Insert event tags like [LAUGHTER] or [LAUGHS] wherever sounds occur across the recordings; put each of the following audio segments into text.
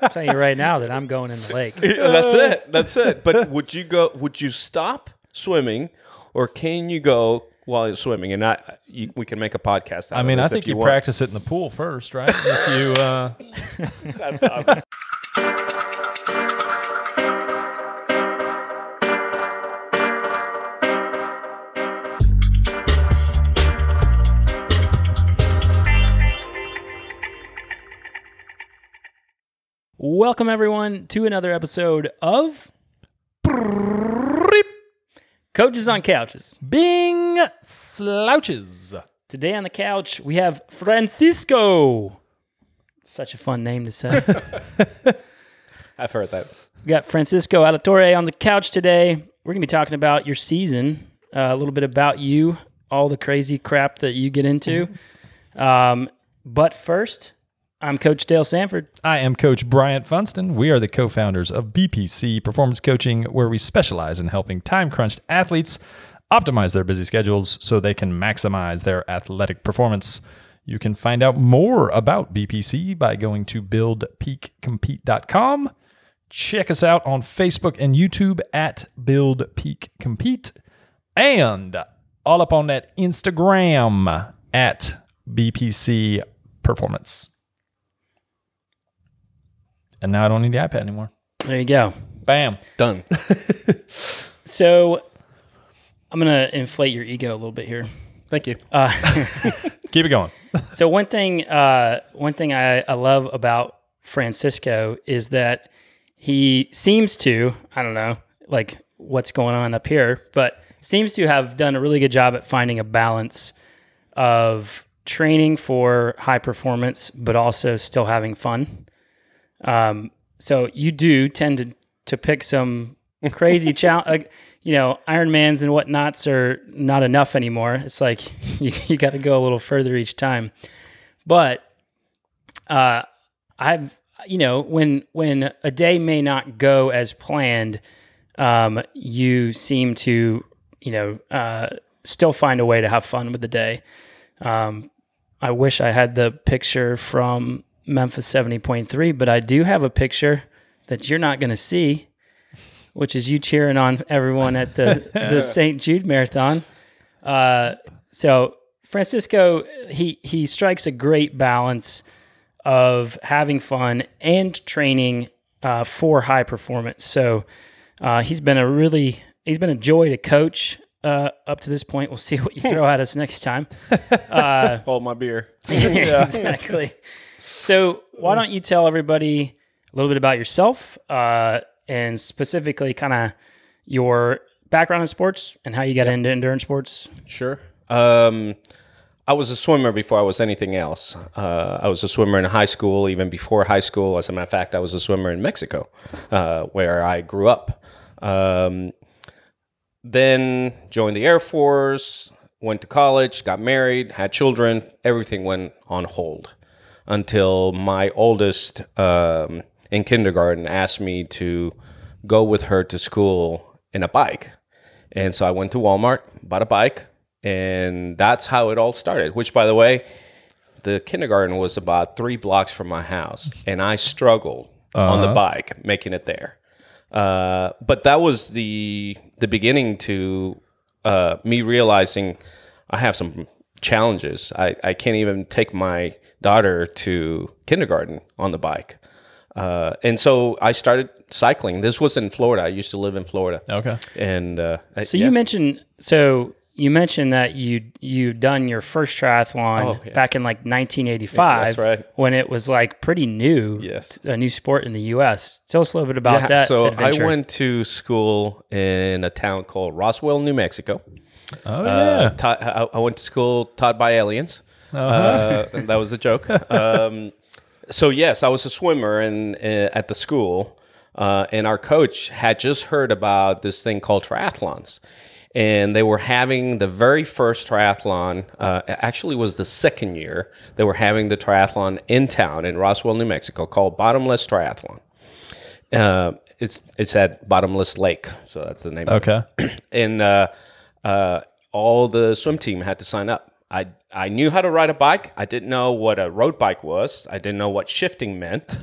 I'm telling you right now that I'm going in the lake. [LAUGHS] That's it. That's it. But would you go? Would you stop swimming, or can you go while you're swimming? And I, you, we can make a podcast. Out I mean, of I think if you, practice it in the pool first, right? if you, uh, [LAUGHS] That's awesome. [LAUGHS] Welcome everyone to another episode of Coaches on Couches. Bing slouches. Today on the couch we have Francisco. Such a fun name to say. [LAUGHS] I've heard that. We got Francisco Alatore on the couch today. We're going to be talking about your season, uh, a little bit about you, all the crazy crap that you get into. [LAUGHS] Um, but first, I'm Coach Dale Sanford. I am Coach Bryant Funston. We are the co founders of BPC Performance Coaching, where we specialize in helping time crunched athletes optimize their busy schedules so they can maximize their athletic performance. You can find out more about BPC by going to buildpeakcompete.com. Check us out on Facebook and YouTube at Build Peak Compete. And all up on that Instagram at BPC Performance. And now I don't need the iPad anymore. There you go. Bam. Done. [LAUGHS] So I'm going to inflate your ego a little bit here. Thank you. [LAUGHS] Keep it going. [LAUGHS] So one thing, uh, one thing I, I love about Francisco is that he seems to, I don't know, like what's going on up here, but seems to have done a really good job at finding a balance of training for high performance, but also still having fun. Um, so you do tend to to pick some [LAUGHS] crazy challenge, like you know, Ironmans and whatnots are not enough anymore. It's like [LAUGHS] you, you got to go a little further each time. But uh, I've you know when when a day may not go as planned, um, you seem to you know uh, still find a way to have fun with the day. Um, I wish I had the picture from Memphis seventy point three, but I do have a picture that you're not going to see, which is you cheering on everyone at the the [LAUGHS] St. Jude Marathon. Uh, so Francisco, he he strikes a great balance of having fun and training uh, for high performance. So uh, he's been a really he's been a joy to coach uh, up to this point. We'll see what you [LAUGHS] throw at us next time. [LAUGHS] Hold my beer. exactly. So why don't you tell everybody a little bit about yourself uh, and specifically kind of your background in sports and how you got into endurance sports? Sure. Um, I was a swimmer before I was anything else. Uh, I was a swimmer in high school, even before high school. As a matter of fact, I was a swimmer in Mexico, uh, where I grew up. Um, then joined the Air Force, went to college, got married, had children. Everything went on hold until my oldest um, in kindergarten asked me to go with her to school in a bike. And so I went to Walmart, bought a bike, and that's how it all started. Which, by the way, the kindergarten was about three blocks from my house, and I struggled on the bike making it there. Uh, but that was the the beginning to uh, me realizing I have some challenges. I, I can't even take my daughter to kindergarten on the bike. Uh, and so I started cycling. This was in Florida. I used to live in Florida. Okay. And uh, I- So yeah. you mentioned so you mentioned that you you done your first triathlon Oh, yeah. back in like 1985 That's right. when it was like pretty new Yes. a new sport in the US. Tell us a little bit about Yeah, that so adventure. I went to school in a town called Roswell, New Mexico. Oh, Uh, yeah. taught, I, I went to school taught by aliens. Uh-huh. Uh, that was a joke. [LAUGHS] um, so yes, I was a swimmer in, uh, at the school, uh, and our coach had just heard about this thing called triathlons, and they were having the very first triathlon. Uh, actually, was the second year they were having the triathlon in town in Roswell, New Mexico, called Bottomless Triathlon. Uh, it's it's at Bottomless Lake, so that's the name. of it Okay. [CLEARS THROAT] and uh, uh, all the swim team had to sign up. I I knew how to ride a bike. I didn't know what a road bike was. I didn't know what shifting meant.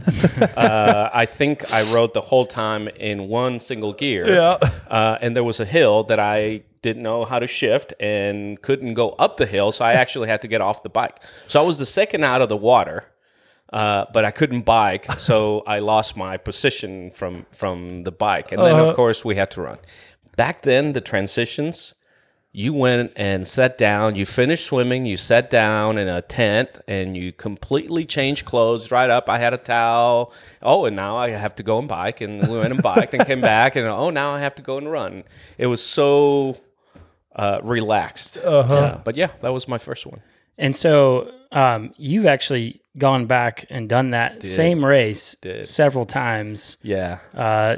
[LAUGHS] uh, I think I rode the whole time in one single gear. Yeah. Uh, and there was a hill that I didn't know how to shift and couldn't go up the hill, so I [LAUGHS] actually had to get off the bike. So I was the second out of the water. Uh, but I couldn't bike, [LAUGHS] so I lost my position from from the bike, and then of course we had to run. Back then, the transitions, you went and sat down. You finished swimming. You sat down in a tent and you completely changed clothes. Dried up. I had a towel. Oh, and now I have to go and bike. And we went and biked and came back. And oh, now I have to go and run. It was so uh, relaxed. Yeah. But yeah, that was my first one. And so um, you've actually gone back and done that same race Did. several times. Yeah. Uh,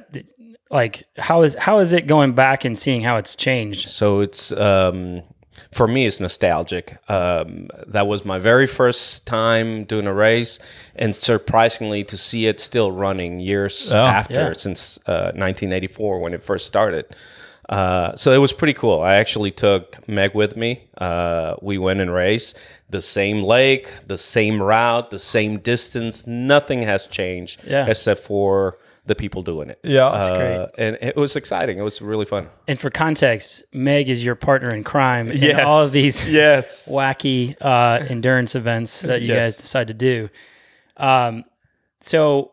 like how is how is it going back and seeing how it's changed? So it's um, for me, it's nostalgic. Um, that was my very first time doing a race, and surprisingly, to see it still running years after, yeah. since uh, 1984 when it first started. Uh, so it was pretty cool. I actually took Meg with me. Uh, we went and raced the same lake, the same route, the same distance. Nothing has changed Yeah. except for the people doing it. Yeah. That's Uh, great. and it was exciting. It was really fun. And for context, Meg is your partner in crime in all of these [LAUGHS] yes. [LAUGHS] wacky uh, endurance events that you Yes. guys decide to do. Um, so,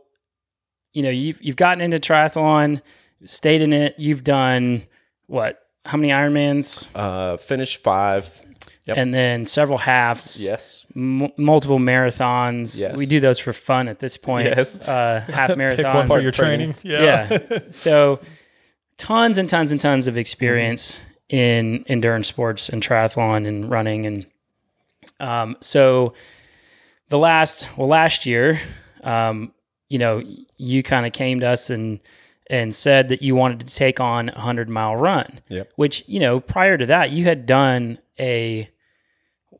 you know, you've you've gotten into triathlon, stayed in it. You've done what? How many Ironmans? Uh, finished five. Yep. And then several halves. Yes. M- multiple marathons. Yes. We do those for fun at this point. Yes. Uh, half marathons. [LAUGHS] Pick one for your training. training. yeah. [LAUGHS] so tons and tons and tons of experience in endurance sports and triathlon and running and um, so the last well last year um, you know you kind of came to us and and said that you wanted to take on a hundred mile run Yep. which you know prior to that you had done a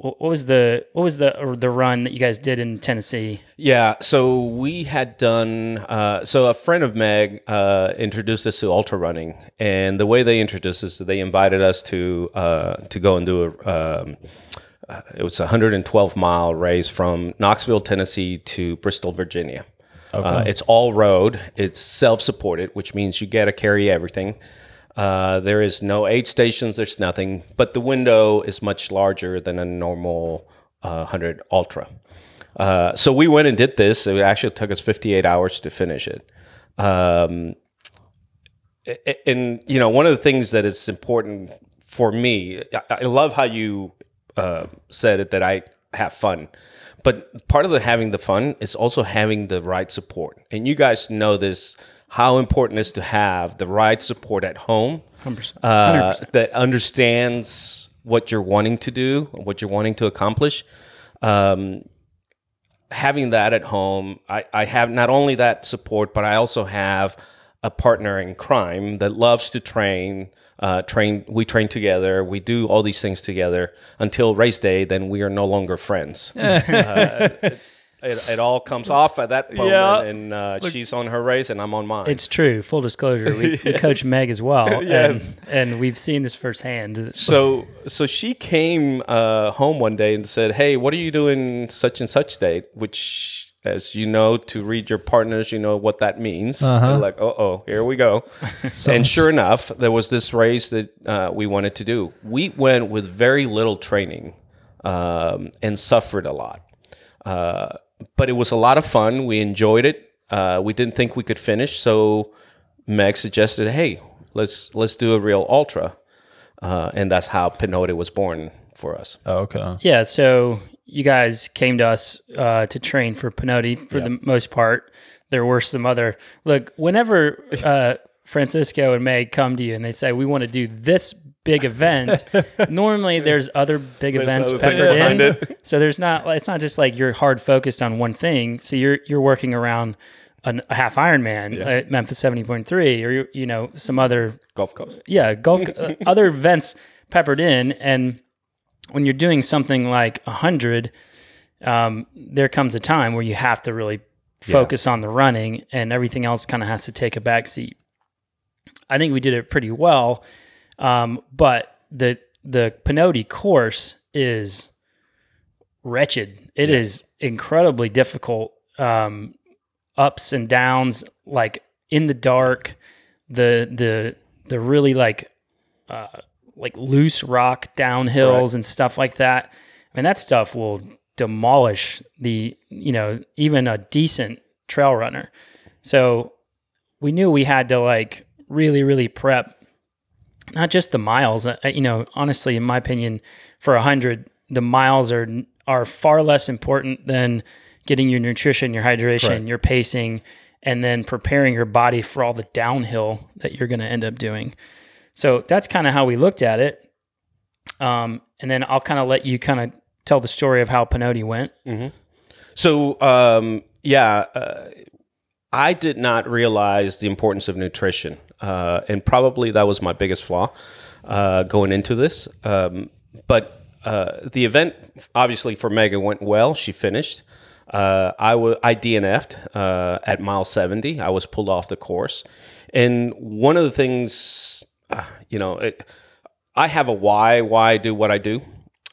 what what was the what was the or the run that you guys did in Tennessee? Yeah, so we had done. Uh, so a friend of Meg uh, introduced us to ultra running, and the way they introduced us, they invited us to uh, to go and do a. Um, uh, it was a 112 mile race from Knoxville, Tennessee to Bristol, Virginia. Uh, it's all road. It's self supported, which means you get to carry everything. Uh, there is no aid stations. There's nothing, but the window is much larger than a normal uh, 100 ultra. Uh, so we went and did this. It actually took us 58 hours to finish it. Um, and you know, one of the things that is important for me, I, I love how you uh, said it that I have fun. But part of the having the fun is also having the right support. And you guys know this how important it is to have the right support at home 100%. uh, that understands what you're wanting to do, what you're wanting to accomplish. Um, having that at home, I, I have not only that support, but I also have a partner in crime that loves to train. Uh, train. We train together. We do all these things together until race day. Then we are no longer friends. [LAUGHS] uh, it, it, it all comes off at that moment, Yeah. and uh, she's on her race, and I'm on mine. It's true. Full disclosure, we, [LAUGHS] we coach Meg as well, [LAUGHS] Yes. and, and we've seen this firsthand. [LAUGHS] So so she came uh, home one day and said, "Hey, what are you doing such and such date?" Which, as you know, to read your partners, you know what that means. You're like, "Oh, oh, here we go." and sure enough, there was this race that uh, we wanted to do. We went with very little training um, and suffered a lot, uh, but it was a lot of fun. We enjoyed it. Uh, we didn't think we could finish, so Meg suggested, "Hey, let's let's do a real ultra." uh, and that's how Pinhoti was born for us. Oh, okay. Yeah, so you guys came to us uh, to train for Pinhoti for the most part. There were some other look. Whenever uh, Francisco and Meg come to you and they say we want to do this big [LAUGHS] event, normally there's other big events other things peppered behind in. it. So there's not. It's not just like you're hard focused on one thing. So you're you're working around an, a half Ironman at Memphis seventy point three, or you, you know some other Gulf Coast. yeah, golf uh, [LAUGHS] other events peppered in, and when you're doing something like a hundred, um, there comes a time where you have to really focus on the running, and everything else kind of has to take a backseat. I think we did it pretty well, um, but the the Pinhoti course is wretched. It is incredibly difficult. Um, ups and downs, like in the dark, the the the really like uh, like loose rock downhills and stuff like that. I mean, that stuff will demolish the you know even a decent trail runner. So we knew we had to like really really prep not just the miles. Uh, you know, honestly, in my opinion, for a hundred, the miles are are far less important than getting your nutrition, your hydration, Correct. your pacing, and then preparing your body for all the downhill that you're going to end up doing. So that's kind of how we looked at it. Um, and then I'll kind of let you kind of tell the story of how Pinhoti went. So, um, yeah, uh, I did not realize the importance of nutrition, uh, and probably that was my biggest flaw uh, going into this. Um, but uh, the event, obviously, for Megan went well. She finished. Uh, I wa- I DNF'd uh, at mile 70. I was pulled off the course. And one of the things, uh, you know, it, I have a why, why I do what I do.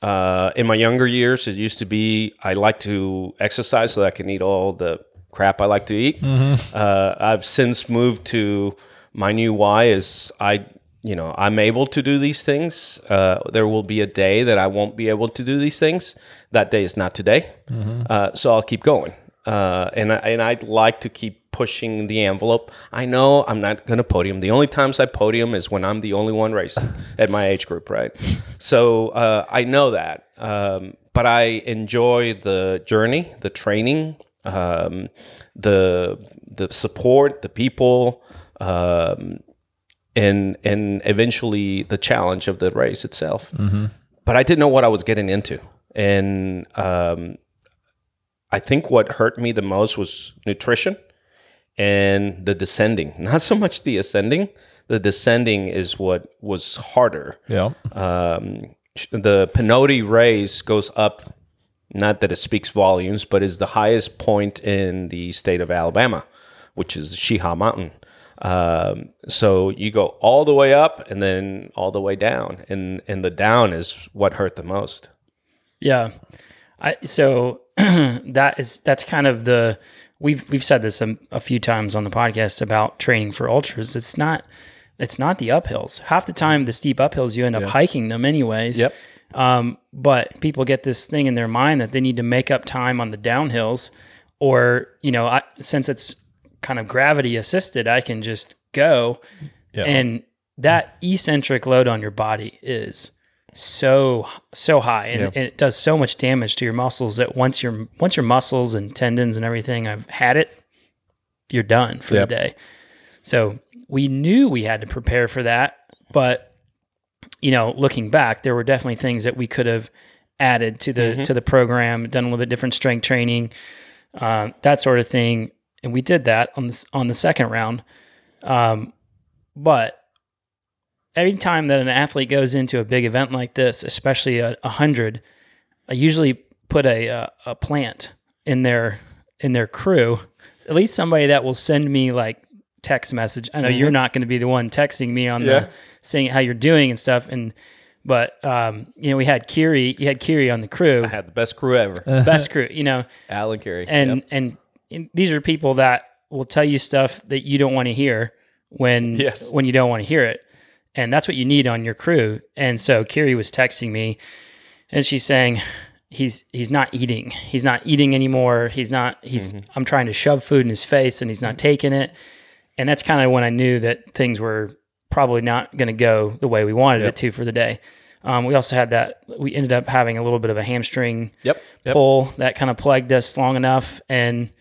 Uh, in my younger years, it used to be I like to exercise so that I can eat all the crap I like to eat. Uh, I've since moved to my new why is I, you know, I'm able to do these things. Uh, there will be a day that I won't be able to do these things. That day is not today. Uh, so I'll keep going. Uh, and I, and I'd like to keep pushing the envelope. I know I'm not going to podium. The only times I podium is when I'm the only one racing at my age group, right? So uh, I know that, um, but I enjoy the journey, the training, um, the the support, the people, um, and and eventually the challenge of the race itself. But I didn't know what I was getting into, and um, I think what hurt me the most was nutrition and the descending. Not so much the ascending. The descending is what was harder. Yeah. Um, the Pinhoti race goes up. Not that it speaks volumes, but is the highest point in the state of Alabama, which is Cheaha Mountain. Um, so you go all the way up and then all the way down, and and the down is what hurt the most. Yeah. I so [CLEARS THROAT] that is that's kind of the we've we've said this a, a few times on the podcast about training for ultras. It's not it's not the uphills. Half the time the steep uphills you end up hiking them anyways. Yep. Um, but people get this thing in their mind that they need to make up time on the downhills, or you know, I, since it's kind of gravity assisted, I can just go, Yeah. and that eccentric load on your body is so so high, and, and it does so much damage to your muscles that once your once your muscles and tendons and everything I've had it, you're done for Yep. the day. So we knew we had to prepare for that, but you know, looking back, there were definitely things that we could have added to the to the program, done a little bit different strength training, uh, that sort of thing, and we did that on this on the second round. Um, but every time that an athlete goes into a big event like this, especially a, a hundred, I usually put a, a a plant in their in their crew, at least somebody that will send me like text message. I know you're not going to be the one texting me on Yeah. the saying how you're doing and stuff. And but um, you know, we had Kiri, you had Kiri on the crew, I had the best crew ever, best [LAUGHS] crew, you know, Alan Kiri. and Yep. and and these are people that will tell you stuff that you don't want to hear when Yes. when you don't want to hear it and that's what you need on your crew and so kiri was texting me and she's saying he's he's not eating he's not eating anymore he's not he's i'm trying to shove food in his face and he's not taking it and that's kind of when i knew that things were probably not going to go the way we wanted it to for the day um, we also had that we ended up having a little bit of a hamstring Yep. Yep. pull that kind of plagued us long enough. And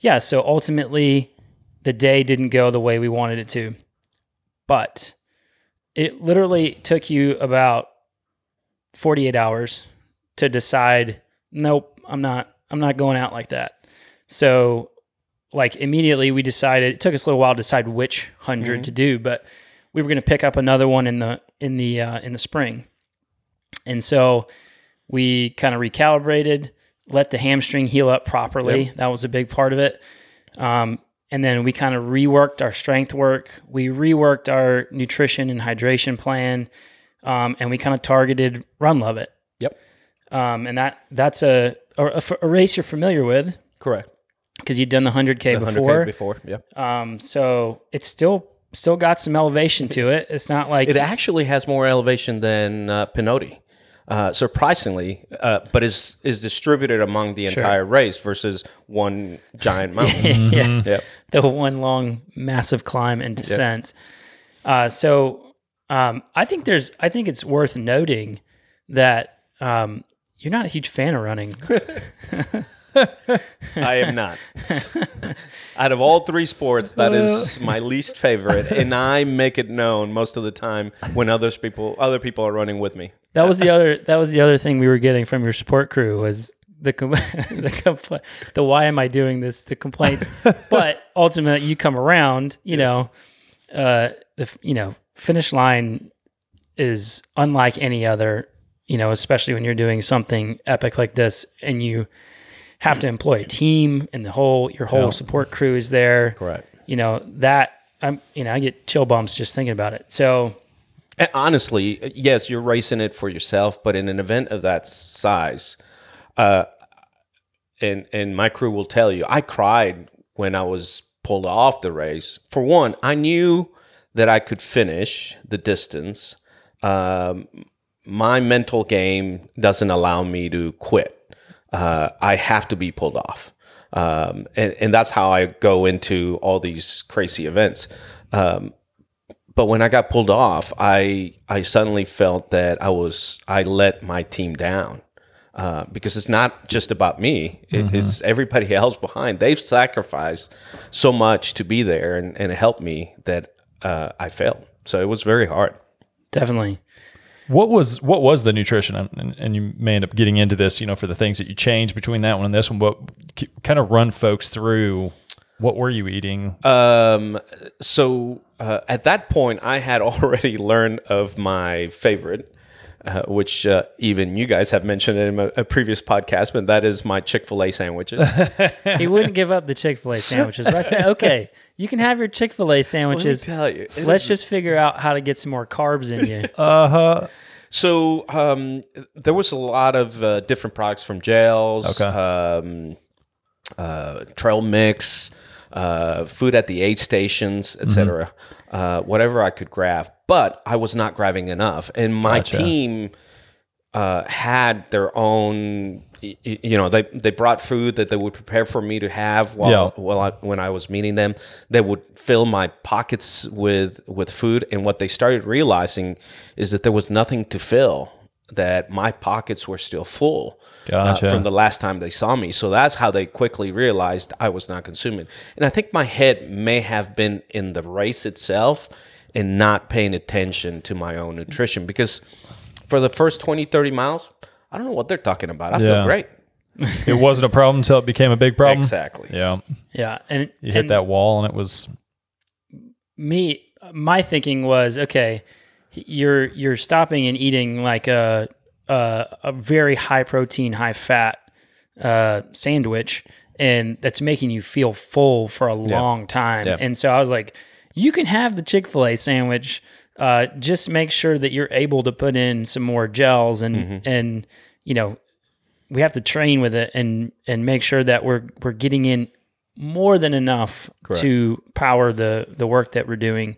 yeah, so ultimately the day didn't go the way we wanted it to. But it literally took you about 48 hours to decide, nope, I'm not I'm not going out like that. So like immediately we decided it took us a little while to decide which 100 to do, but we were going to pick up another one in the in the uh, in the spring. And so we kind of recalibrated, let the hamstring heal up properly. That was a big part of it. Um, and then we kind of reworked our strength work. We reworked our nutrition and hydration plan, um, and we kind of targeted Run LOViT. Yep. um, and that that's a a race you're familiar with Correct. because you'd done the 100K 100K before. before. Yeah. Um, so it's still still got some elevation to it. It's not like It actually has more elevation than uh, Pinhoti, uh, surprisingly, uh, but is is distributed among the entire race versus one giant [LAUGHS] mountain. yeah, Yep. the one long massive climb and descent. Uh, so um, I think there's I think it's worth noting that um, you're not a huge fan of running. [LAUGHS] [LAUGHS] I am not. Out of all three sports, that is my least favorite, and I make it known most of the time when others people other people are running with me. That was the other. That was the other thing we were getting from your support crew was the com- [LAUGHS] the compl- the why am I doing this? The complaints, [LAUGHS] but ultimately you come around. You know, uh, the you know finish line is unlike any other. You know, especially when you're doing something epic like this, and you have to employ a team, and the whole your whole support crew is there. Correct. You know that I'm. You know, I get chill bumps just thinking about it. So. And honestly, yes, you're racing it for yourself, but in an event of that size, uh, and and my crew will tell you, I cried when I was pulled off the race. For one, I knew that I could finish the distance. Um, my mental game doesn't allow me to quit. Uh, I have to be pulled off. Um, and, and that's how I go into all these crazy events. Um, but when I got pulled off, I I suddenly felt that I was I let my team down uh, because it's not just about me; It- it's everybody [LAUGHS] else behind. They've sacrificed so much to be there and, and help me that uh, I failed. So it was very hard. Definitely. What was what was the nutrition? And, and, and you may end up getting into this, you know, for the things that you changed between that one and this one. But kind of run folks through what were you eating? Um, so uh, at that point, I had [LAUGHS] already learned of my favorite, uh, which uh, even you guys have mentioned in a, a previous podcast, but that is my Chick Fil A sandwiches. [LAUGHS] he wouldn't give up the Chick Fil A sandwiches. But I said, okay, you can have your Chick Fil A sandwiches. tell you, Let's just figure out how to get some more carbs in you. [LAUGHS] Uh huh. So um, there was a lot of uh, different products from gels, Okay. um, uh, trail mix, uh, food at the aid stations, etc. Uh, whatever I could grab, but I was not grabbing enough, and my Gotcha. team uh, had their own. You know, they they brought food that they would prepare for me to have while Yeah. while I, when I was meeting them. They would fill my pockets with with food, and what they started realizing is that there was nothing to fill. That my pockets were still full uh, from the last time they saw me. So that's how they quickly realized I was not consuming. And I think my head may have been in the race itself and not paying attention to my own nutrition because for the first 20, 30 miles, I don't know what they're talking about. I Yeah. feel great. [LAUGHS] It wasn't a problem until it became a big problem. Exactly. Yeah. Yeah, and You hit and that wall and it was Me, my thinking was okay. You're you're stopping and eating like a a, a very high protein, high fat uh, sandwich, and that's making you feel full for a long time. Yeah. And so I was like, you can have the Chick Fil A sandwich. Uh, just make sure that you're able to put in some more gels and and you know we have to train with it and and make sure that we're we're getting in more than enough to power the the work that we're doing.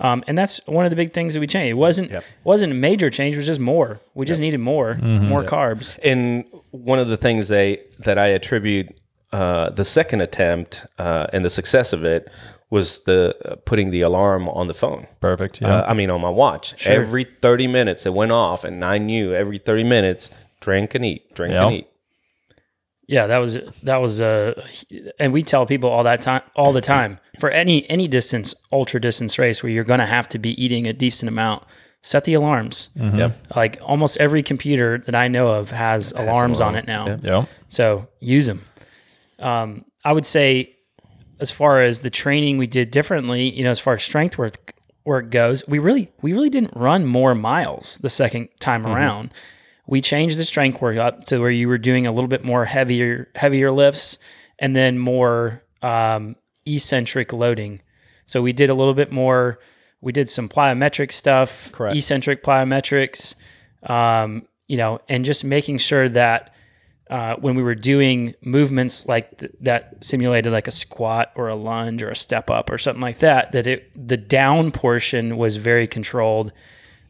Um, and that's one of the big things that we changed. It wasn't wasn't a major change. It was just more. We just needed more more carbs. And one of the things they that I attribute uh, the second attempt uh, and the success of it was the uh, putting the alarm on the phone. perfect. Yeah. Uh, I mean, on my watch. Every 30 minutes it went off, and I knew every 30 minutes, drink and eat, drink Yeah. and eat. Yeah, that was that was uh, and we tell people all that time all the time for any any distance ultra distance race where you're going to have to be eating a decent amount. Set the alarms. Yep. Like almost every computer that I know of has alarms on it now. yeah. So use them. Um, I would say, as far as the training we did differently, you know, as far as strength work work goes, we really we really didn't run more miles the second time around. We changed the strength work up to where you were doing a little bit more heavier heavier lifts and then more um, eccentric loading. So we did a little bit more. We did some plyometric stuff, Correct. eccentric plyometrics, um, you know, and just making sure that uh, when we were doing movements like th- that simulated like a squat or a lunge or a step up or something like that, that it the down portion was very controlled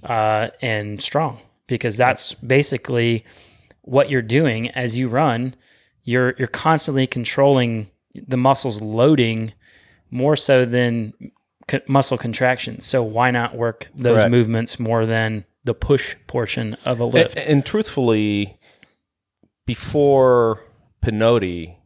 uh, and strong because that's basically what you're doing as you run. You're you're constantly controlling the muscles loading more so than co- muscle contractions. So why not work those Correct. movements more than the push portion of a lift? And, and truthfully, before Pinhoti,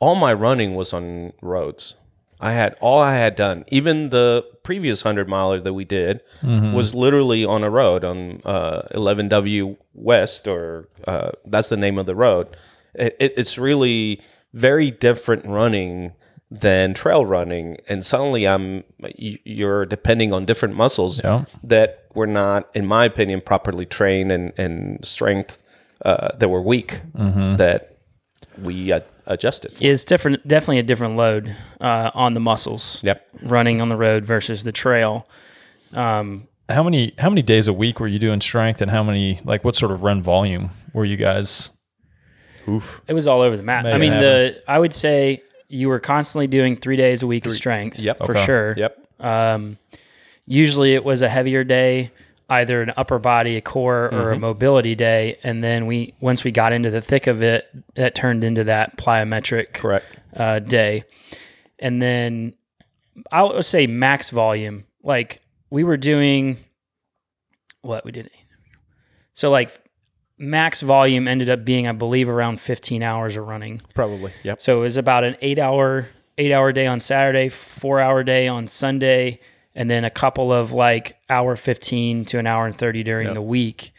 all my running was on roads. I had all I had done. Even the previous hundred miler that we did was literally on a road on uh, 11W West, or uh, that's the name of the road. It, it, it's really very different running than trail running, and suddenly I'm you- you're depending on different muscles Yeah. that were not, in my opinion, properly trained and and strength uh, that were weak that we uh, adjusted. For. It's different, definitely a different load uh, on the muscles. Yep. Running on the road versus the trail. Um, How many how many days a week were you doing strength, and how many like what sort of run volume were you guys? Oof. it was all over the map. Made I mean, the I would say you were constantly doing three days a week of strength. Yep. for Okay. sure. Yep. Um, usually it was a heavier day, either an upper body, a core, or a mobility day. And then we, once we got into the thick of it, that turned into that plyometric Correct. uh, day. And then I would say max volume. Like we were doing what we did. So like max volume ended up being, I believe, around 15 hours of running. Probably. Yep. So it was about an eight hour eight hour day on Saturday, four hour day on Sunday, and then a couple of like hour fifteen to an hour and thirty during the week.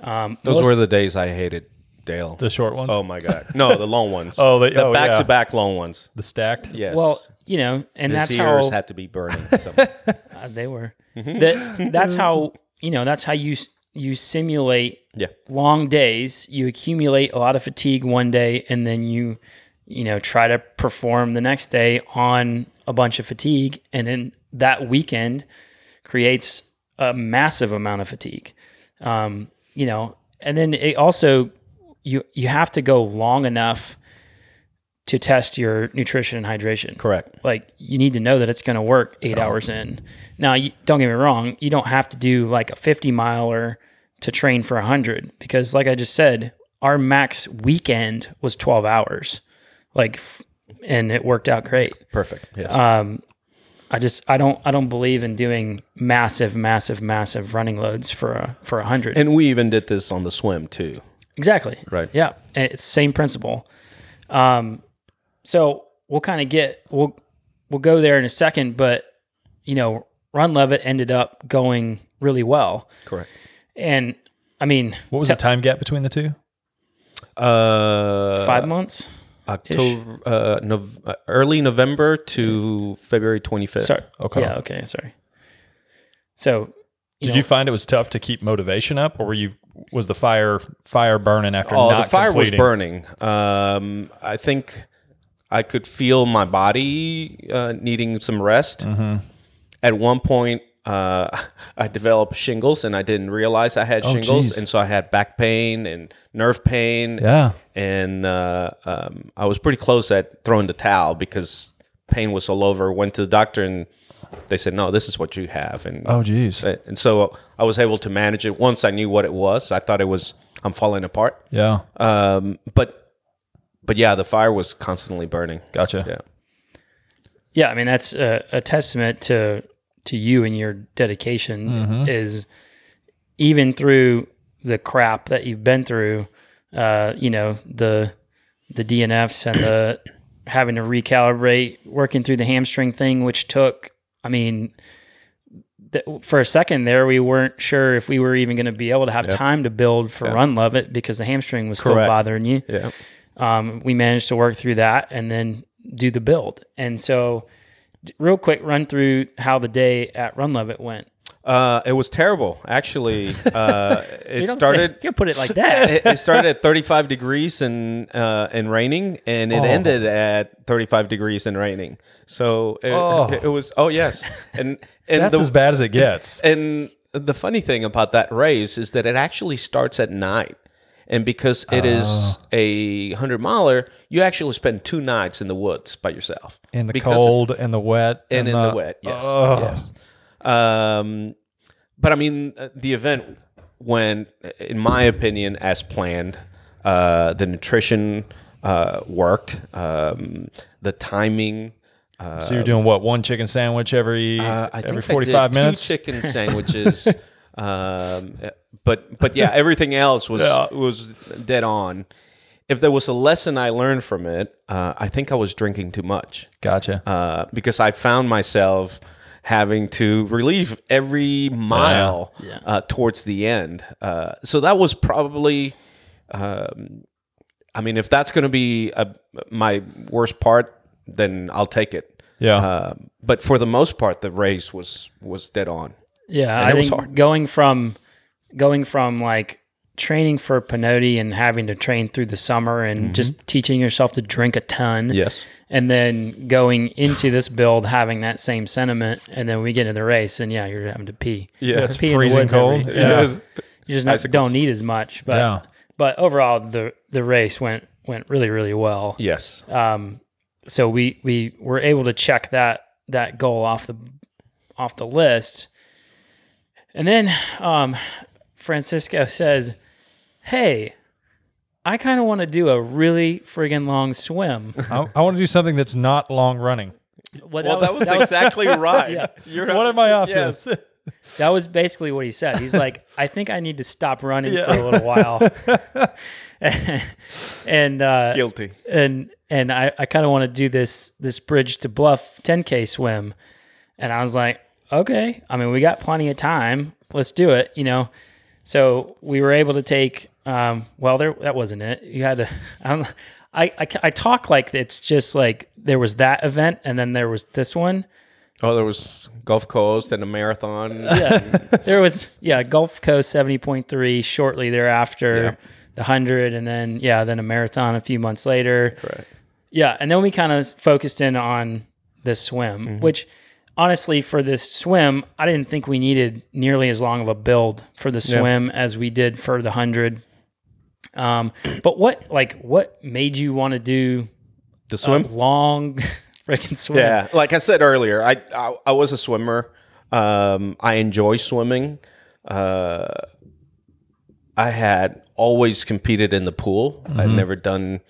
Um, Those most- were the days I hated Dale. The short ones, oh my god. No, the long ones. [LAUGHS] Oh, the- the oh, back yeah. to back long ones. the stacked. Yes. well, you know, and his that's ears how had to be burning. So. [LAUGHS] uh, they were. that, that's how you know. That's how you you simulate yeah. long days. You accumulate a lot of fatigue one day, and then you you know try to perform the next day on a bunch of fatigue, and then that weekend creates a massive amount of fatigue. Um, you know, and then it also you you have to go long enough to test your nutrition and hydration Correct. like you need to know that it's going to work eight hours in. Now, you, don't get me wrong, you don't have to do like a 50 miler to train for 100 because, like I just said, our max weekend was 12 hours. Like, f- and it worked out great. Perfect. Yes. Um, I just I don't I don't believe in doing massive, massive, massive running loads for a for a hundred. and we even did this on the swim too. Exactly. Right. Yeah. It's same principle. Um, so we'll kind of get we'll we'll go there in a second, but you know, Run LOViT ended up going really well, Correct. and I mean, What was the time gap between the two? Uh, five months. October, uh, Nov- uh, early November to February 25th. Sorry. Okay. Yeah. Okay. Sorry. So Did know- you find it was tough to keep motivation up, or were you was the fire fire burning after Oh, not the fire completing? was burning. Um, I think I could feel my body uh, needing some rest. Mm-hmm. At one point, uh, [LAUGHS] I developed shingles, and I didn't realize I had shingles, Oh, geez. and so I had back pain and nerve pain. Yeah. and uh, um, I was pretty close at throwing the towel because pain was all over. Went to the doctor, and they said, "No, this is what you have." And Oh, geez. and so I was able to manage it once I knew what it was. I thought it was I'm falling apart. Yeah. Um, but but yeah, the fire was constantly burning. Gotcha. Yeah. yeah, I mean that's a, a testament to to you and your dedication. Mm-hmm. Is even through the crap that you've been through, uh, you know the the DNFs and the [CLEARS THROAT] having to recalibrate, working through the hamstring thing, which took. I mean, th- for a second there, we weren't sure if we were even going to be able to have time to build for Run LOViT because the hamstring was still bothering you Yeah. um, we managed to work through that and then do the build. And so, real quick run through how the day at Run LOViT went. Uh, it was terrible, actually. [LAUGHS] Uh, it started. say, you put it like that. [LAUGHS] it, it started at 35 degrees and uh, and raining, and it Oh. ended at 35 degrees and raining. So it, Oh. it, was oh yes, and [LAUGHS] and That's the, as bad as it gets. and the funny thing about that race is that it actually starts at night. And because it is Oh. a 100 miler, you actually spend two nights in the woods by yourself. In the cold and the wet and in the wet. Yes. Oh. yes. Um, but I mean, uh, the event went, in my opinion, as planned. Uh, the nutrition uh, worked. Um, the timing. Uh, So you're doing what? One chicken sandwich every uh, every I 45 did minutes. Two chicken sandwiches. [LAUGHS] um, but but yeah, [LAUGHS] everything else was Yeah. was dead on. If there was a lesson I learned from it, uh, I think I was drinking too much Gotcha. uh, because I found myself having to relieve every mile Yeah. Uh, towards the end. Uh, so that was probably, um, I mean, if that's going to be a, my worst part, then I'll take it. yeah. Uh, but for the most part, the race was was dead on. Yeah, And I it was think hard. going from going from like training for Pinhoti and having to train through the summer and Mm-hmm. just teaching yourself to drink a ton. Yes. And then going into this build having that same sentiment, and then we get into the race, and yeah, you're having to pee. Yeah. It's pee in the freezing woods every- cold. yeah. Yeah. You just not, don't need as much, but Yeah. but overall the the race went went really really well. Yes. Um, so we we were able to check that that goal off the off the list, and then um, Francisco says, "Hey, I kind of want to do a really friggin' long swim." [LAUGHS] I, I want to do something that's not long running. Well, Well, that was, exactly [LAUGHS] right. Yeah. You're What are my options? Yes. [LAUGHS] That was basically what he said. He's like, I think I need to stop running for a little while. and uh, Guilty. and and I, I kind of want to do this this bridge to bluff 10k swim. And I was like, okay. I mean, we got plenty of time. Let's do it, you know. So we were able to take um, well there that wasn't it. You had to I, [LAUGHS] don't, I, I I talk like it's just like there was that event and then there was this one. Oh, there was Gulf Coast and a marathon. [LAUGHS] Yeah. there was yeah, Gulf Coast 70.3 shortly thereafter, Yeah. the 100 and then yeah, then a marathon a few months later. Right. Yeah, and then we kind of focused in on the swim, Mm-hmm. which honestly for this swim, I didn't think we needed nearly as long of a build for the swim as we did for the 100. Um, but what like what made you want to do The a swim. long [LAUGHS] freaking swim? Yeah, like I said earlier, I I, I was a swimmer. Um, I enjoy swimming. Uh, I had always competed in the pool. I'd never done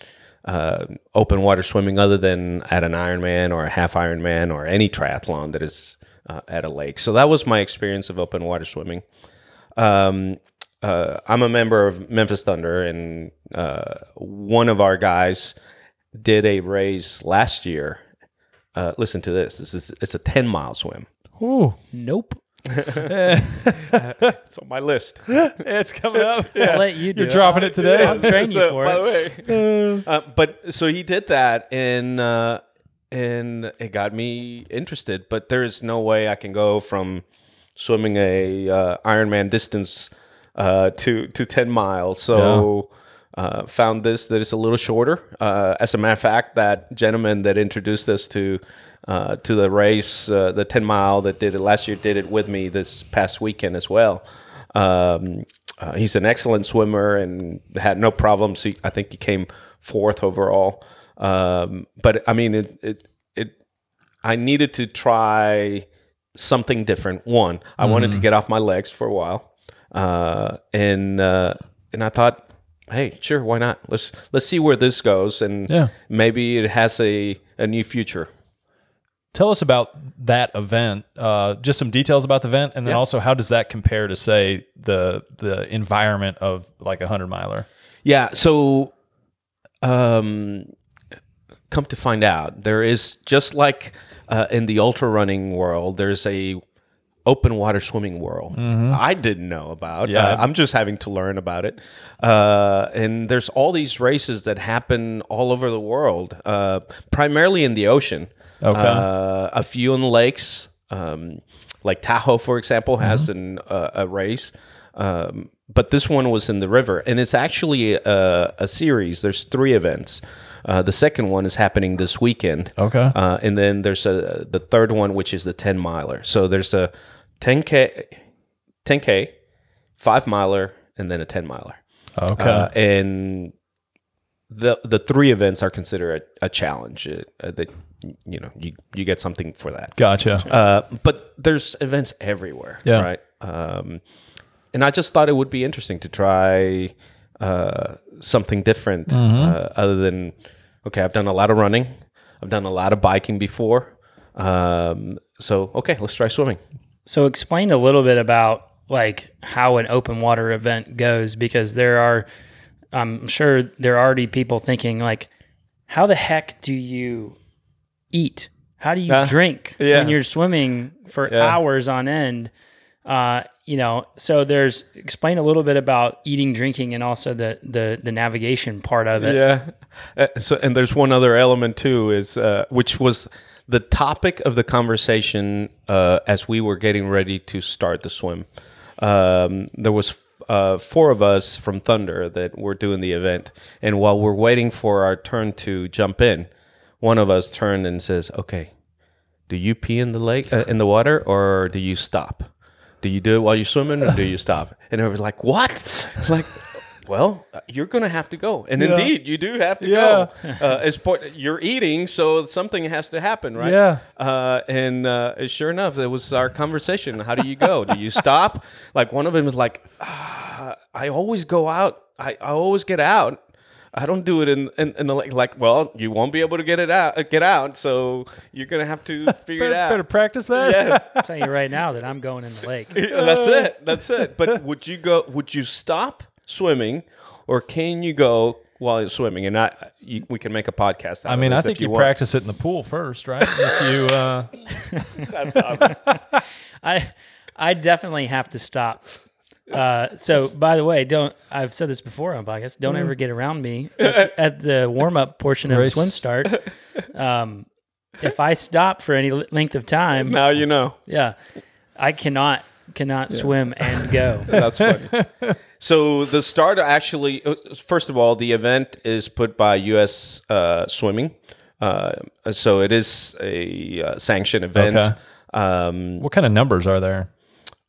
uh, open water swimming other than at an Ironman or a half Ironman or any triathlon that is uh, at a lake. So that was my experience of open water swimming. Um, uh, I'm a member of Memphis Thunder, and uh, one of our guys did a race last year. Uh, listen to this. This is it's a 10 mile swim. Ooh, Nope. [LAUGHS] It's on my list. [LAUGHS] it's coming up. [LAUGHS] I'll let you do You're dropping it today? I'll train you for by it. the way. uh, but so he did that, and uh, and it got me interested. But there is no way I can go from swimming a uh, Ironman distance uh, to to ten miles. So. Uh, found this that is a little shorter. Uh, as a matter of fact, that gentleman that introduced us to uh, to the race, uh, the ten mile that did it last year, did it with me this past weekend as well. Um, uh, he's an excellent swimmer and had no problems. He, I think he came fourth overall. Um, but I mean, it, it, it, I needed to try something different. One, I wanted to get off my legs for a while. Uh, and, uh, and I thought, Hey, sure. Why not? Let's, let's see where this goes. And Yeah. maybe it has a, a new future. Tell us about that event. Uh, just some details about the event, and then also how does that compare to say the the environment of like a hundred miler? Yeah. So, um, come to find out, there is just like uh, in the ultra running world, there's a open water swimming world. I didn't know about. Yeah. Uh, I'm just having to learn about it. Uh, and there's all these races that happen all over the world, uh, primarily in the ocean. Okay. Uh, a few in the lakes, um, like Tahoe, for example, has an, uh, a race. Um, but this one was in the river, and it's actually a, a series. There's three events. Uh, the second one is happening this weekend. Okay. Uh, and then there's a the third one, which is the 10 miler. So there's a 10k 10k, five miler, and then a 10 miler. Okay. Uh, and the the three events are considered a, a challenge. Uh, that you know you you get something for that. gotcha. Uh, but there's events everywhere, Yeah. right? Um, and I just thought it would be interesting to try uh, something different, uh, other than okay, I've done a lot of running, I've done a lot of biking before, um, so okay, let's try swimming. So explain a little bit about like how an open water event goes because there are I'm sure there are already people thinking like how the heck do you eat? How do you Uh, drink [LAUGHS] yeah. when you're swimming for Yeah. hours on end? Uh, you know, so there's explain a little bit about eating, drinking, and also the the the navigation part of it. Yeah. Uh, so, and there's one other element too, is uh, which was the topic of the conversation uh, as we were getting ready to start the swim. Um, there was uh, four of us from Thunder that were doing the event, and while we're waiting for our turn to jump in, one of us turned and says, "Okay, do you pee in the lake uh, in the water, or do you stop? Do you do it while you're swimming, or do you stop?" [LAUGHS] And it was like, "What?" Like, well, you're gonna have to go, and indeed, you do have to go. Uh, as part, you're eating, so something has to happen, right? Yeah. Uh, and uh, sure enough, that was our conversation. How do you go? do you stop? [LAUGHS] Like one of them was like, ah, "I always go out. I, I always get out." I don't do it in, in, in the lake. Like, well, you won't be able to get it out, uh, get out. So you're gonna have to [LAUGHS] figure better, it out. better practice that. Yes, [LAUGHS] I'll tell you right now that I'm going in the lake. [LAUGHS] that's it. That's it. But would you go? Would you stop swimming, or can you go while you're swimming? And I, you, we can make a podcast. Out I mean, of I think if you, practice it in the pool first, right? if you, uh, That's awesome. I I definitely have to stop. Uh, so by the way, don't I've said this before on podcast. Don't ever get around me at, at the warm up portion of Race. swim start. Um, if I stop for any l- length of time, now you know. yeah, I cannot cannot swim and go. [LAUGHS] That's funny. so the start actually, uh, first of all, the event is put by U.S. Uh, Swimming. Uh, so it is a uh, sanctioned event. Okay. Um, what kind of numbers are there?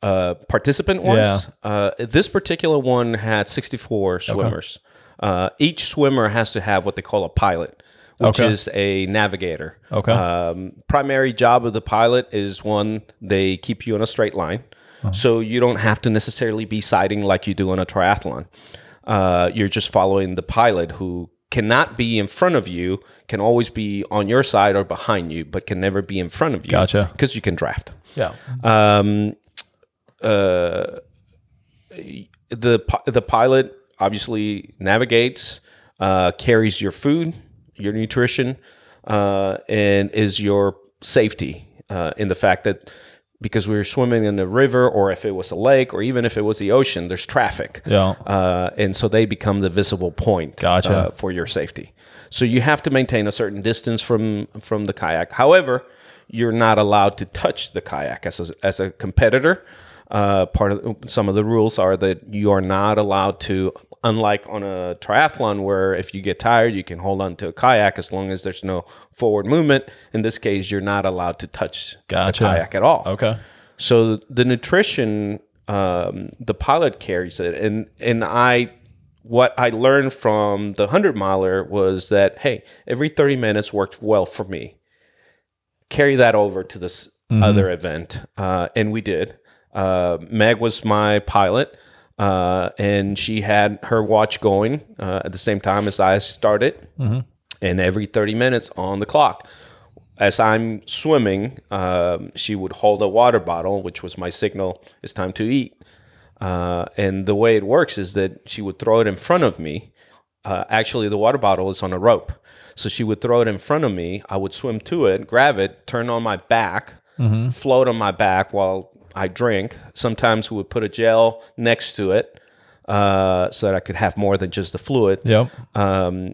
Uh, participant wise, uh, this particular one had 64 swimmers. Uh, each swimmer has to have what they call a pilot, which Okay. is a navigator. Okay. Um, primary job of the pilot is one, they keep you in a straight line. So you don't have to necessarily be sighting like you do on a triathlon. Uh, you're just following the pilot who cannot be in front of you, can always be on your side or behind you, but can never be in front of you. Gotcha. Because you can draft. Yeah. Um, uh, the the pilot obviously navigates, uh, carries your food, your nutrition, uh, and is your safety uh, in the fact that because we were swimming in a river or if it was a lake or even if it was the ocean, there's traffic. Yeah. Uh, and so they become the visible point Gotcha. uh, for your safety. So you have to maintain a certain distance from from the kayak. However, you're not allowed to touch the kayak as a, as a competitor. Uh, part of some of the rules are that you are not allowed to, unlike on a triathlon where if you get tired you can hold on to a kayak as long as there's no forward movement. In this case, you're not allowed to touch Gotcha. the kayak at all. Okay. So the nutrition, um, the pilot carries it, and and I, what I learned from the hundred miler was that hey, every thirty minutes worked well for me. Carry that over to this other event, uh, and we did. Uh, Meg was my pilot, uh, and she had her watch going uh, at the same time as I started, and every thirty minutes on the clock as I'm swimming, um, she would hold a water bottle, which was my signal, it's time to eat. Uh, and the way it works is that she would throw it in front of me. Uh, actually, the water bottle is on a rope. So she would throw it in front of me. I would swim to it, grab it, turn on my back, float on my back while I drink. Sometimes we would put a gel next to it uh, so that I could have more than just the fluid Yep. um,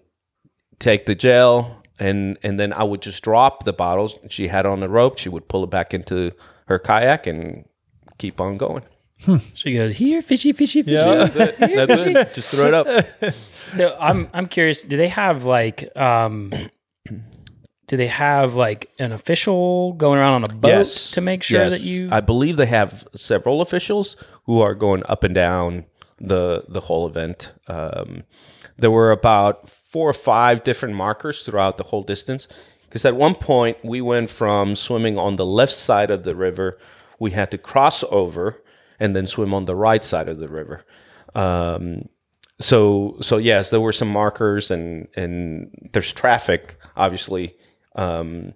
take the gel and and then I would just drop the bottles she had on the rope. She would pull it back into her kayak and keep on going. She goes here, fishy, fishy, fishy. Yeah. That's it. That's it. Just throw it up. [LAUGHS] So I'm I'm curious. Do they have like um, do they have like an official going around on a boat Yes. to make sure Yes. that you? I believe they have several officials. who are going up and down the the whole event. Um, there were about four or five different markers throughout the whole distance. Because at one point we went from swimming on the left side of the river, we had to cross over and then swim on the right side of the river. Um, so so yes, there were some markers and and there's traffic obviously. Um,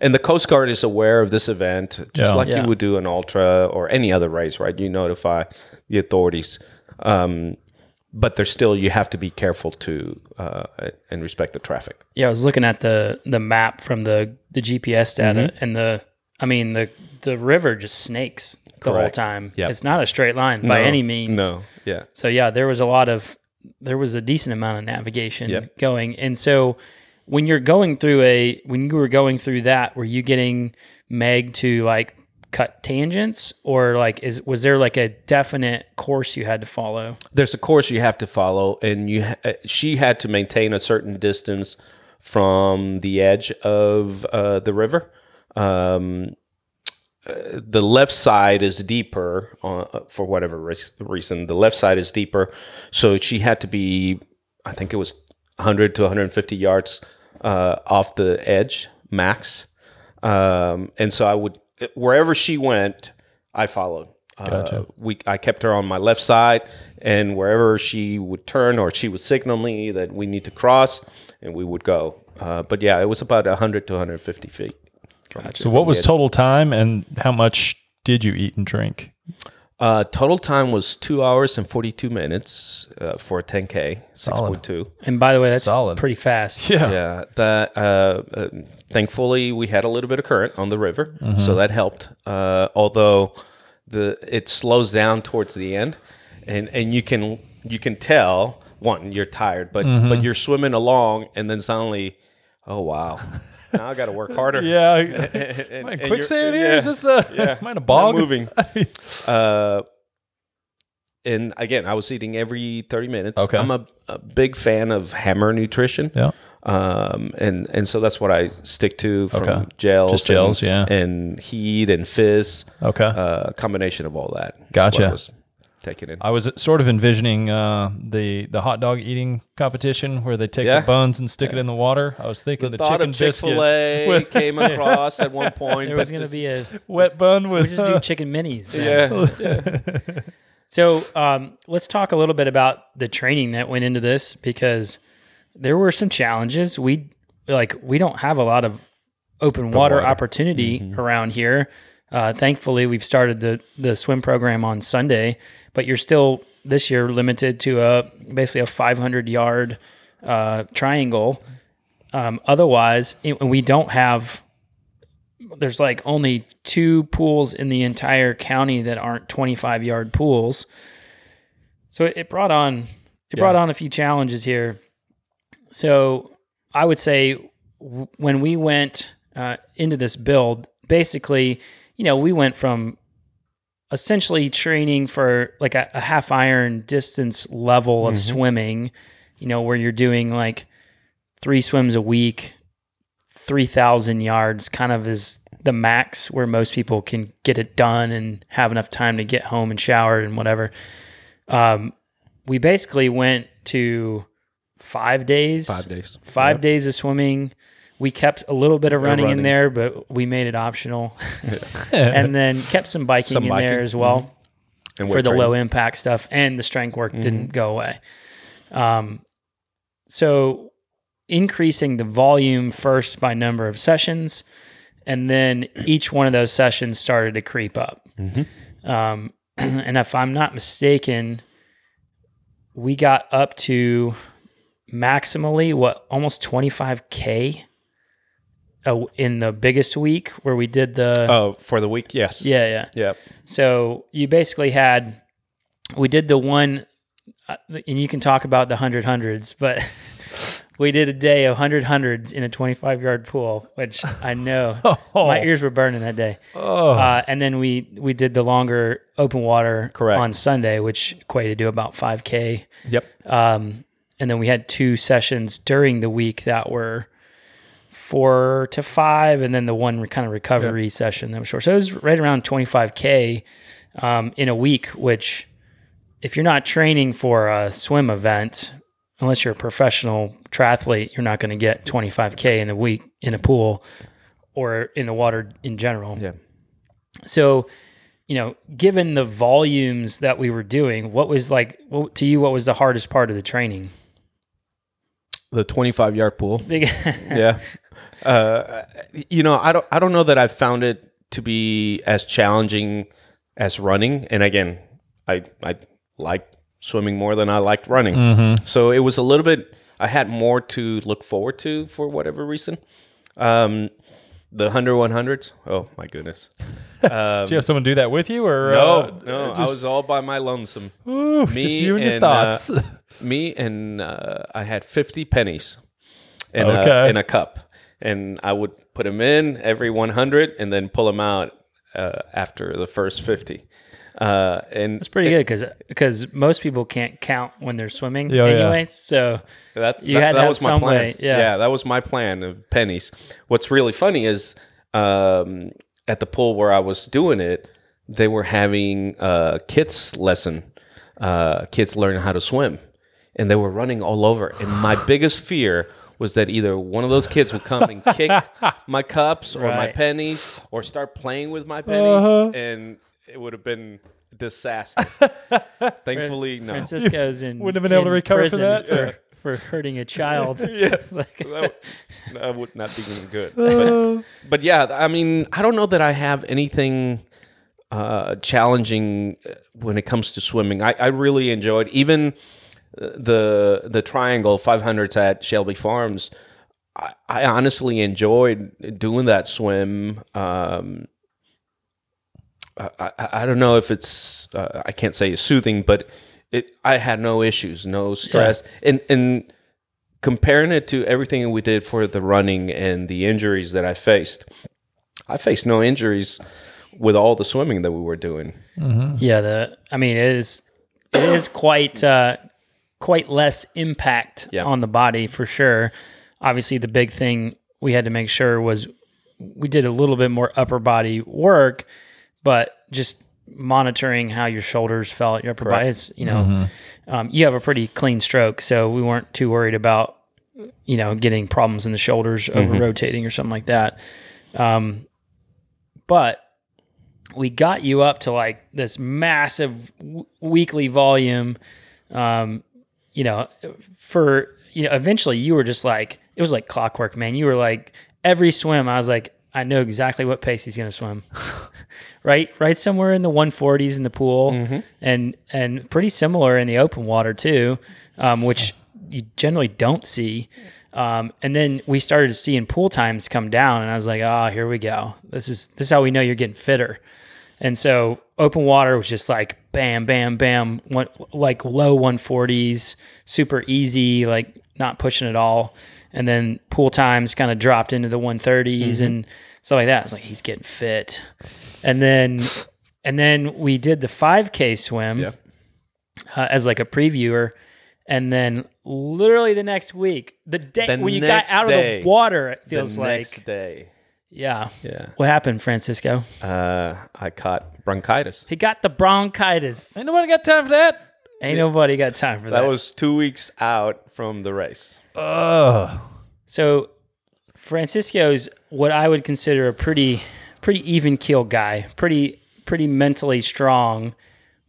and the Coast Guard is aware of this event, just Yeah. like Yeah. you would do an ultra or any other race, right? You notify the authorities, um, but there's still you have to be careful to uh, and respect the traffic. Yeah, I was looking at the the map from the the GPS data, and the I mean the the river just snakes the whole time. Yep. It's not a straight line by any means. No, yeah, So yeah, there was a lot of there was a decent amount of navigation Yep. going. And so when you're going through a when you were going through that, were you getting Meg to like cut tangents or like is was there like a definite course you had to follow? there's a course you have to follow, and you ha- uh, she had to maintain a certain distance from the edge of uh, the river. Um, uh, the left side is deeper uh, for whatever res- reason. The left side is deeper, so she had to be, I think it was 100 to 150 yards uh, off the edge max. Um, and so I would wherever she went, I followed. Gotcha. Uh, we I kept her on my left side, and wherever she would turn or she would signal me that we need to cross, and we would go. Uh, but yeah, it was about 100 to 150 feet. So what was total time and how much did you eat and drink? Uh, total time was two hours and 42 minutes uh, for a 10K, Solid. 6.2. And by the way, that's Solid. pretty fast. Yeah. Yeah, that uh, uh, thankfully we had a little bit of current on the river, Mm-hmm. so that helped. Uh, although the it slows down towards the end, and and you can you can tell one you're tired, but Mm-hmm. but you're swimming along, and then suddenly, oh wow, [LAUGHS] now I got to work harder. Yeah. And- [LAUGHS] Am I and quicksand here? yeah. Is this a, Yeah. am I in a bog? moving. [LAUGHS] uh, and again, I was eating every 30 minutes. Okay. I'm a, a big fan of Hammer Nutrition. Yeah. Um, and, and so that's what I stick to from Okay. gels. Just gels, and, yeah. And HEED and fizz. Okay. Uh, combination of all that. Gotcha. I was in. I was sort of envisioning uh, the the hot dog eating competition where they take Yeah. the buns and stick it in the water. I was thinking the, Thought chicken of Chick-fil-A [LAUGHS] came [LAUGHS] across at one point. There was going to be a wet bun we with just do uh, [LAUGHS] chicken minis. then. yeah, So um, let's talk a little bit about the training that went into this because there were some challenges. We like we don't have a lot of open water, opportunity around here. Uh, thankfully, we've started the the swim program on Sunday, but you're still this year limited to a basically a 500 yard uh, triangle. Um, otherwise, it, we don't have. There's like only two pools in the entire county that aren't 25 yard pools. So it, it brought on it brought on a few challenges here. So I would say w- when we went uh, into this build, basically, you know, we went from essentially training for like a, a half iron distance level of swimming, you know, where you're doing like three swims a week, 3,000 yards kind of is the max where most people can get it done and have enough time to get home and shower and whatever. Um, we basically went to five days, five days. five days of swimming. We kept a little bit of running, in there, but we made it optional, [LAUGHS] and then kept some biking Some in biking, there as well And for the training. low impact stuff, and the strength work didn't go away. Um, so increasing the volume first by number of sessions, and then each one of those sessions started to creep up. Um, [CLEARS THROAT] and if I'm not mistaken, we got up to maximally what almost 25k uh, in the biggest week where we did the Oh, for the week, yes. yeah yeah Yeah. so you basically had, we did the one, uh, and you can talk about the hundred hundreds, but [LAUGHS] we did a day of hundred hundreds in a 25 yard pool, which I know [LAUGHS] my ears were burning that day. Oh. Uh, and then we, we did the longer open water Correct. on Sunday, which equated to about 5K. Yep. Um, and then we had two sessions during the week that were four to five, and then the one kind of recovery session that was short. So it was right around 25K. um, in a week, which if you're not training for a swim event, unless you're a professional triathlete, you're not going to get 25K in a week in a pool or in the water in general. Yeah. So, you know, given the volumes that we were doing, what was like what, to you? What was the hardest part of the training? The 25 yard pool. [LAUGHS] yeah. Uh, you know, I don't, I don't know that I've found it to be as challenging as running. And again, I, I like swimming more than I liked running. So it was a little bit, I had more to look forward to for whatever reason. Um, the 100 100s. Oh my goodness. [LAUGHS] Did you have someone do that with you, or No, uh, no, I was all by my lonesome. Ooh, Me just you and your and, uh, thoughts. me and uh, I had 50 pennies in, Okay. a, in a cup. And I would put them in every 100 and then pull them out uh, after the first 50. Uh, and It's pretty good because because most people can't count when they're swimming Yeah, yeah. anyway. So that, You that, had to that have was my some plan. way, yeah. that was my plan of pennies. What's really funny is um, at the pool where I was doing it, they were having a kids lesson, uh, kids learning how to swim, and they were running all over. And my [SIGHS] biggest fear was that either one of those kids would come and kick [LAUGHS] my cups or my Right. pennies or start playing with my pennies, Uh-huh. and it would have been disaster. [LAUGHS] Thankfully, no. Francisco's in Wouldn't have been able to in recover for prison that? for, for hurting a child. [LAUGHS] yes, Like- that, would, that would not be good. But, but yeah, I mean, I don't know that I have anything uh, challenging uh, when it comes to swimming. I, I really enjoyed even uh, the the triangle 500s at Shelby Farms. I, I honestly enjoyed doing that swim. Um, I, I, I don't know if it's uh, I can't say it's soothing, but it I had no issues, no stress, and and comparing it to everything we did for the running and the injuries that I faced, I faced no injuries with all the swimming that we were doing. Yeah, the I mean it is it is quite uh quite less impact Yeah. on the body for sure. Obviously the big thing we had to make sure was we did a little bit more upper body work, but just monitoring how your shoulders felt, your upper body. It's you know, um, you have a pretty clean stroke, so we weren't too worried about you know getting problems in the shoulders over rotating or something like that. Um, but we got you up to like this massive w- weekly volume. Um, you know, for you know, eventually you were just like it was like clockwork, man. You were like every swim, I was like, I know exactly what pace he's going to swim. [LAUGHS] right, right, somewhere in the 140s in the pool, and and pretty similar in the open water too, um, which you generally don't see. Um, and then we started to seeing pool times come down, and I was like, oh, here we go. This is this is how we know you're getting fitter. And so open water was just like bam, bam, bam, one, like low 140s, super easy, like not pushing at all. And then pool times kind of dropped into the 130s and stuff like that. I was like, he's getting fit. And then, and then we did the 5K swim Yeah. uh, as like a previewer. And then literally the next week, the day The when you got out day. of the water, it feels like, day, yeah. yeah, What happened, Francisco? uh, I caught bronchitis. He got the bronchitis. Ain't nobody got time for that. Ain't nobody got time for that. That was two weeks out from the race. Oh. so Francisco's what I would consider a pretty pretty even keel guy, pretty pretty mentally strong,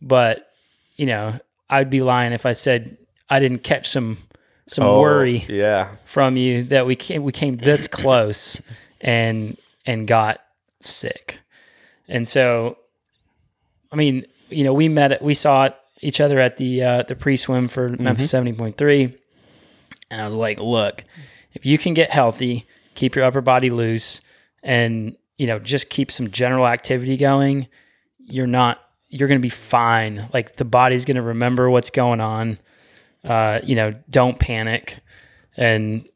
but you know, I'd be lying if I said I didn't catch some some Oh, worry Yeah, from you that we came we came this close [LAUGHS] and and got sick. And so I mean, you know, we met we saw each other at the uh the pre-swim for Memphis 70.3 and I was like, look, if you can get healthy, keep your upper body loose and you know, just keep some general activity going, you're not you're going to be fine. Like the body's going to remember what's going on. Uh, you know, don't panic and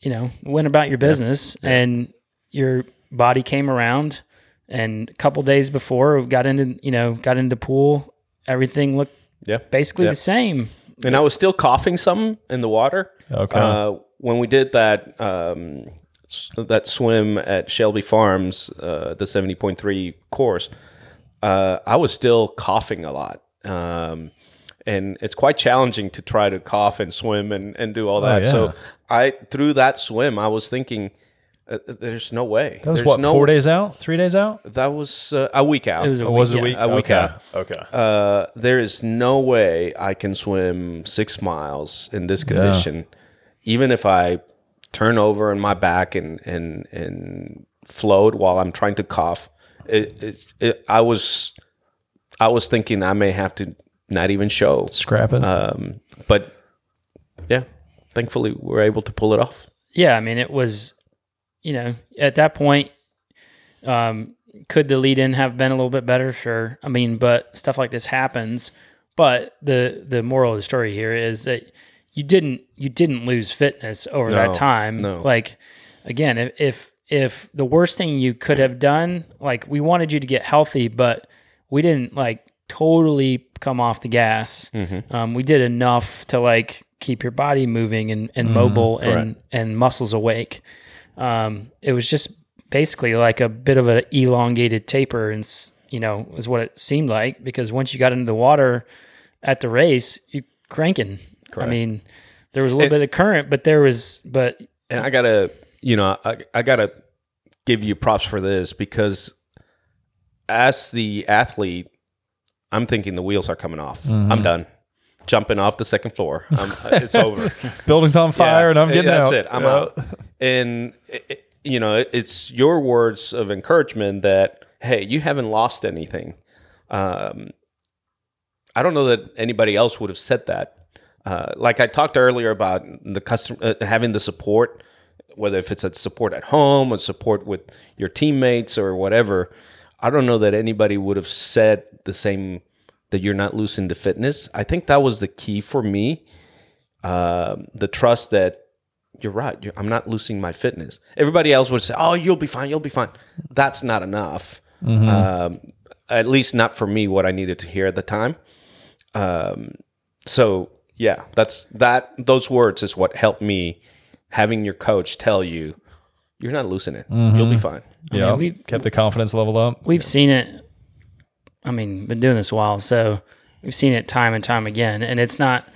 you know went about your business and your body came around and a couple days before got into you know got into the pool everything looked yeah. basically Yeah. the same And I was still coughing some in the water. Okay. Uh, when we did that um, that swim at Shelby Farms, uh, the seventy point three course, uh, I was still coughing a lot. Um, and it's quite challenging to try to cough and swim and, and do all that. yeah. So I through that swim, I was thinking, uh, there's no way. That was There's what, no, four days out? Three days out? That was uh, a week out. It was a Or was it week, a yeah. week? A week okay. out. Okay. uh, there is no way I can swim six miles in this condition, even if I turn over on my back and and and float while I'm trying to cough. It, it, it, I was I was thinking I may have to not even show, Scrap it. um, but yeah, thankfully we're able to pull it off. Yeah, I mean, it was, you know, at that point, um, could the lead in have been a little bit better? Sure. I mean, but stuff like this happens. But the the moral of the story here is that you didn't you didn't lose fitness over No, that time. no. Like again, if, if if the worst thing you could have done, like we wanted you to get healthy, but we didn't like totally come off the gas. Mm-hmm. Um, we did enough to like keep your body moving and, and mobile and and muscles awake. Um, it was just basically like a bit of an elongated taper, and you know, is what it seemed like because once you got into the water at the race, you cranking. I mean, there was a little bit of current, but there was, but and I gotta, you know, I, I gotta give you props for this because as the athlete, I'm thinking the wheels are coming off. I'm done. Jumping off the second floor. I'm, it's [LAUGHS] over. Building's on fire Yeah, and I'm getting that's out. That's it. I'm Yeah. out. And it, you know, it's your words of encouragement that hey, you haven't lost anything. Um, I don't know that anybody else would have said that. Uh, like I talked earlier about the custom uh, having the support, whether if it's a support at home or support with your teammates or whatever. I don't know that anybody would have said the same that you're not losing the fitness. I think that was the key for me. Um, the trust that you're right. You're, I'm not losing my fitness. Everybody else would say, "Oh, you'll be fine. You'll be fine." That's not enough. Um, at least not for me. What I needed to hear at the time. Um, so yeah, that's that. Those words is what helped me. Having your coach tell you, you're not losing it. You'll be fine. Yeah. we- kept the confidence level up. we've seen it. I mean, been doing this a while, so we've seen it time and time again. And it's not.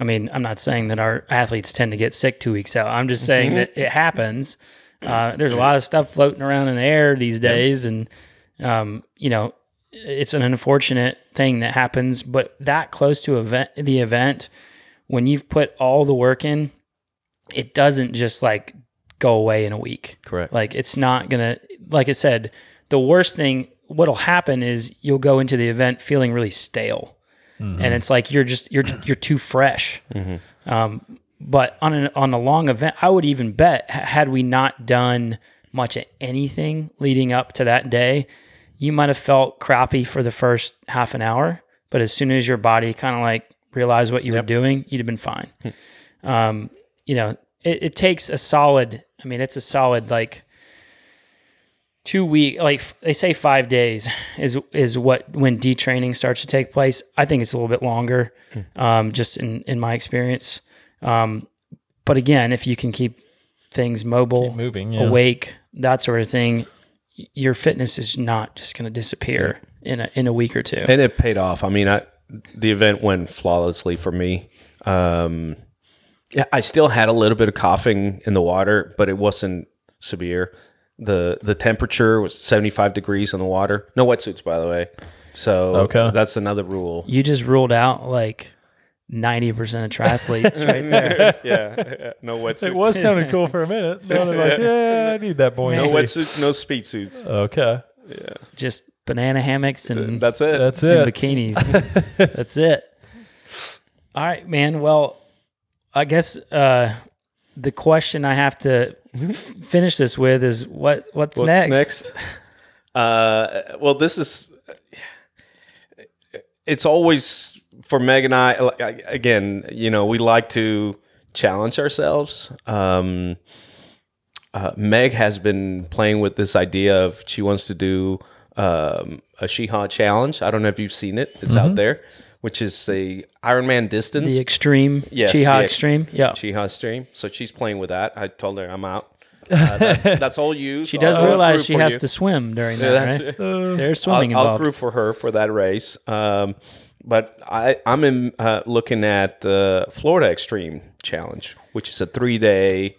I mean, I'm not saying that our athletes tend to get sick two weeks out. I'm just saying that it happens. Uh, there's a lot of stuff floating around in the air these days, and um, you know, it's an unfortunate thing that happens. But that close to event, the event, when you've put all the work in, it doesn't just like go away in a week. Correct. Like it's not gonna. Like I said, the worst thing what'll happen is you'll go into the event feeling really stale, and it's like you're just you're you're too fresh. Um, but on an on a long event, I would even bet had we not done much of anything leading up to that day, you might have felt crappy for the first half an hour. But as soon as your body kind of like realized what you were doing, you'd have been fine. um, you know, it, it takes a solid. I mean, it's a solid like two week like they say five days is is what when detraining starts to take place i think it's a little bit longer um, just in in my experience um, but again if you can keep things mobile moving, yeah. awake that sort of thing your fitness is not just going to disappear in a in a week or two and it paid off. I mean, I, the event went flawlessly for me. Um, yeah, I still had a little bit of coughing in the water, but it wasn't severe. The The temperature was seventy five degrees on the water. No wetsuits, by the way. So Okay. that's another rule. you just ruled out like 90% of triathletes [LAUGHS] right there yeah, no wetsuits. It was sounding cool for a minute. Now they're like, yeah, I need that [LAUGHS] boy. no wetsuits, no speed suits. Okay. Yeah. Just banana hammocks and That's it. That's and it. bikinis. [LAUGHS] That's it. All right, man. Well, I guess uh, the question I have to f- finish this with is what what's, What's next? next? [LAUGHS] Uh, well, this is. It's always for Meg and I. Again, you know, we like to challenge ourselves. Um, uh, Meg has been playing with this idea of she wants to do um, a Cheaha challenge. I don't know if you've seen it. It's out there, which is a Ironman distance. The extreme, Yes, Cheaha the extreme. Yeah. Cheaha extreme. So she's playing with that. I told her I'm out. [LAUGHS] Uh, that's, that's all you. She does I'll realize she has you. to swim during that, that's- right? There's swimming I'll, I'll involved. root for her for that race. Um, but I, I'm in, uh, looking at the Florida Extreme Challenge, which is a three day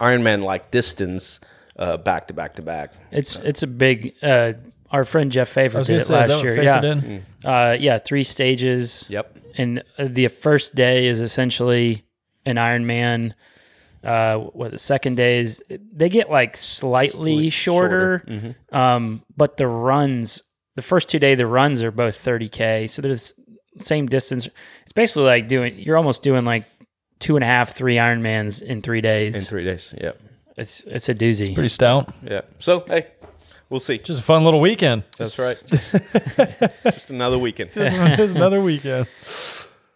Ironman like distance uh, back to back to back. It's it's a big. Our friend Jeff Favor did it say, last year. Yeah, did? uh, yeah, three stages. Yep. and uh, the first day is essentially an Ironman. Uh, what the second day is? They get like slightly shorter, um, but the runs, the first two day, the runs are both thirty k. So they're the same distance. It's basically like doing. You're almost doing like two and a half, three Ironmans in three days. In three days. yeah. it's it's a doozy. Pretty stout. Yeah. So, hey, we'll see. Just a fun little weekend. That's right. [LAUGHS] Just another weekend. [LAUGHS] Just another weekend.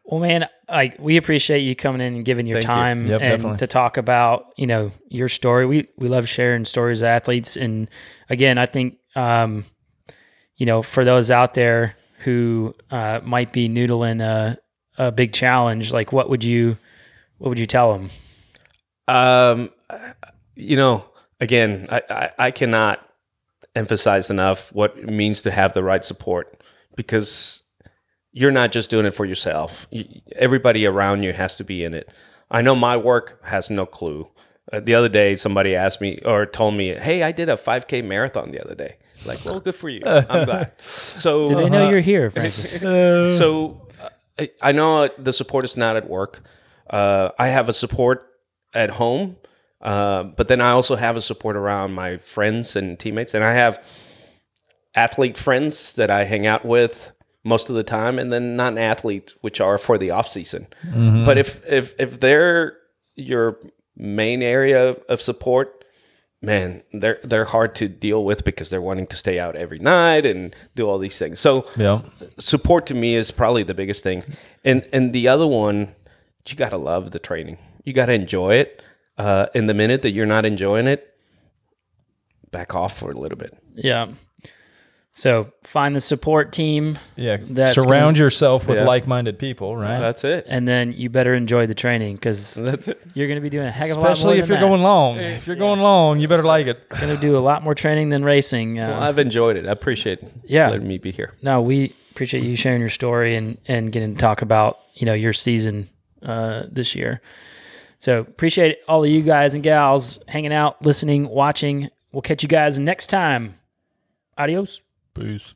Well, man, like we appreciate you coming in and giving your Thank you. time Yep, and definitely. to talk about you know your story. We we love sharing stories of athletes, and again, I think um, you know for those out there who uh, might be noodling a a big challenge, like what would you what would you tell them? Um, you know, again, I, I, I cannot emphasize enough what it means to have the right support because you're not just doing it for yourself. Everybody around you has to be in it. I know my work has no clue. Uh, the other day, somebody asked me or told me, "Hey, I did a 5K marathon the other day." Like, well, good for you. I'm glad. [LAUGHS] So do They know you're here, Francis. [LAUGHS] so uh, I, I know the support is not at work. Uh, I have a support at home, uh, but then I also have a support around my friends and teammates, and I have athlete friends that I hang out with most of the time, and then non-athlete, which are for the off season. But if if if they're your main area of support, man, they're they're hard to deal with because they're wanting to stay out every night and do all these things. So Yeah. support to me is probably the biggest thing. And and the other one, you got to love the training. You got to enjoy it. Uh, in the minute that you're not enjoying it, back off for a little bit. yeah. So find the support team, Yeah. That's Surround gonna- yourself with Yeah. like-minded people, right? That's it. and then you better enjoy the training because [LAUGHS] you're going to be doing a heck of a lot more Especially if you're that. going long. If you're going long, you better like it. going to do a lot more training than racing. Uh, Well, I've enjoyed it. I appreciate Yeah. letting me be here. no, we appreciate you sharing your story and and getting to talk about you know your season uh, this year. So appreciate all of you guys and gals hanging out, listening, watching. We'll catch you guys next time. Adios. Peace.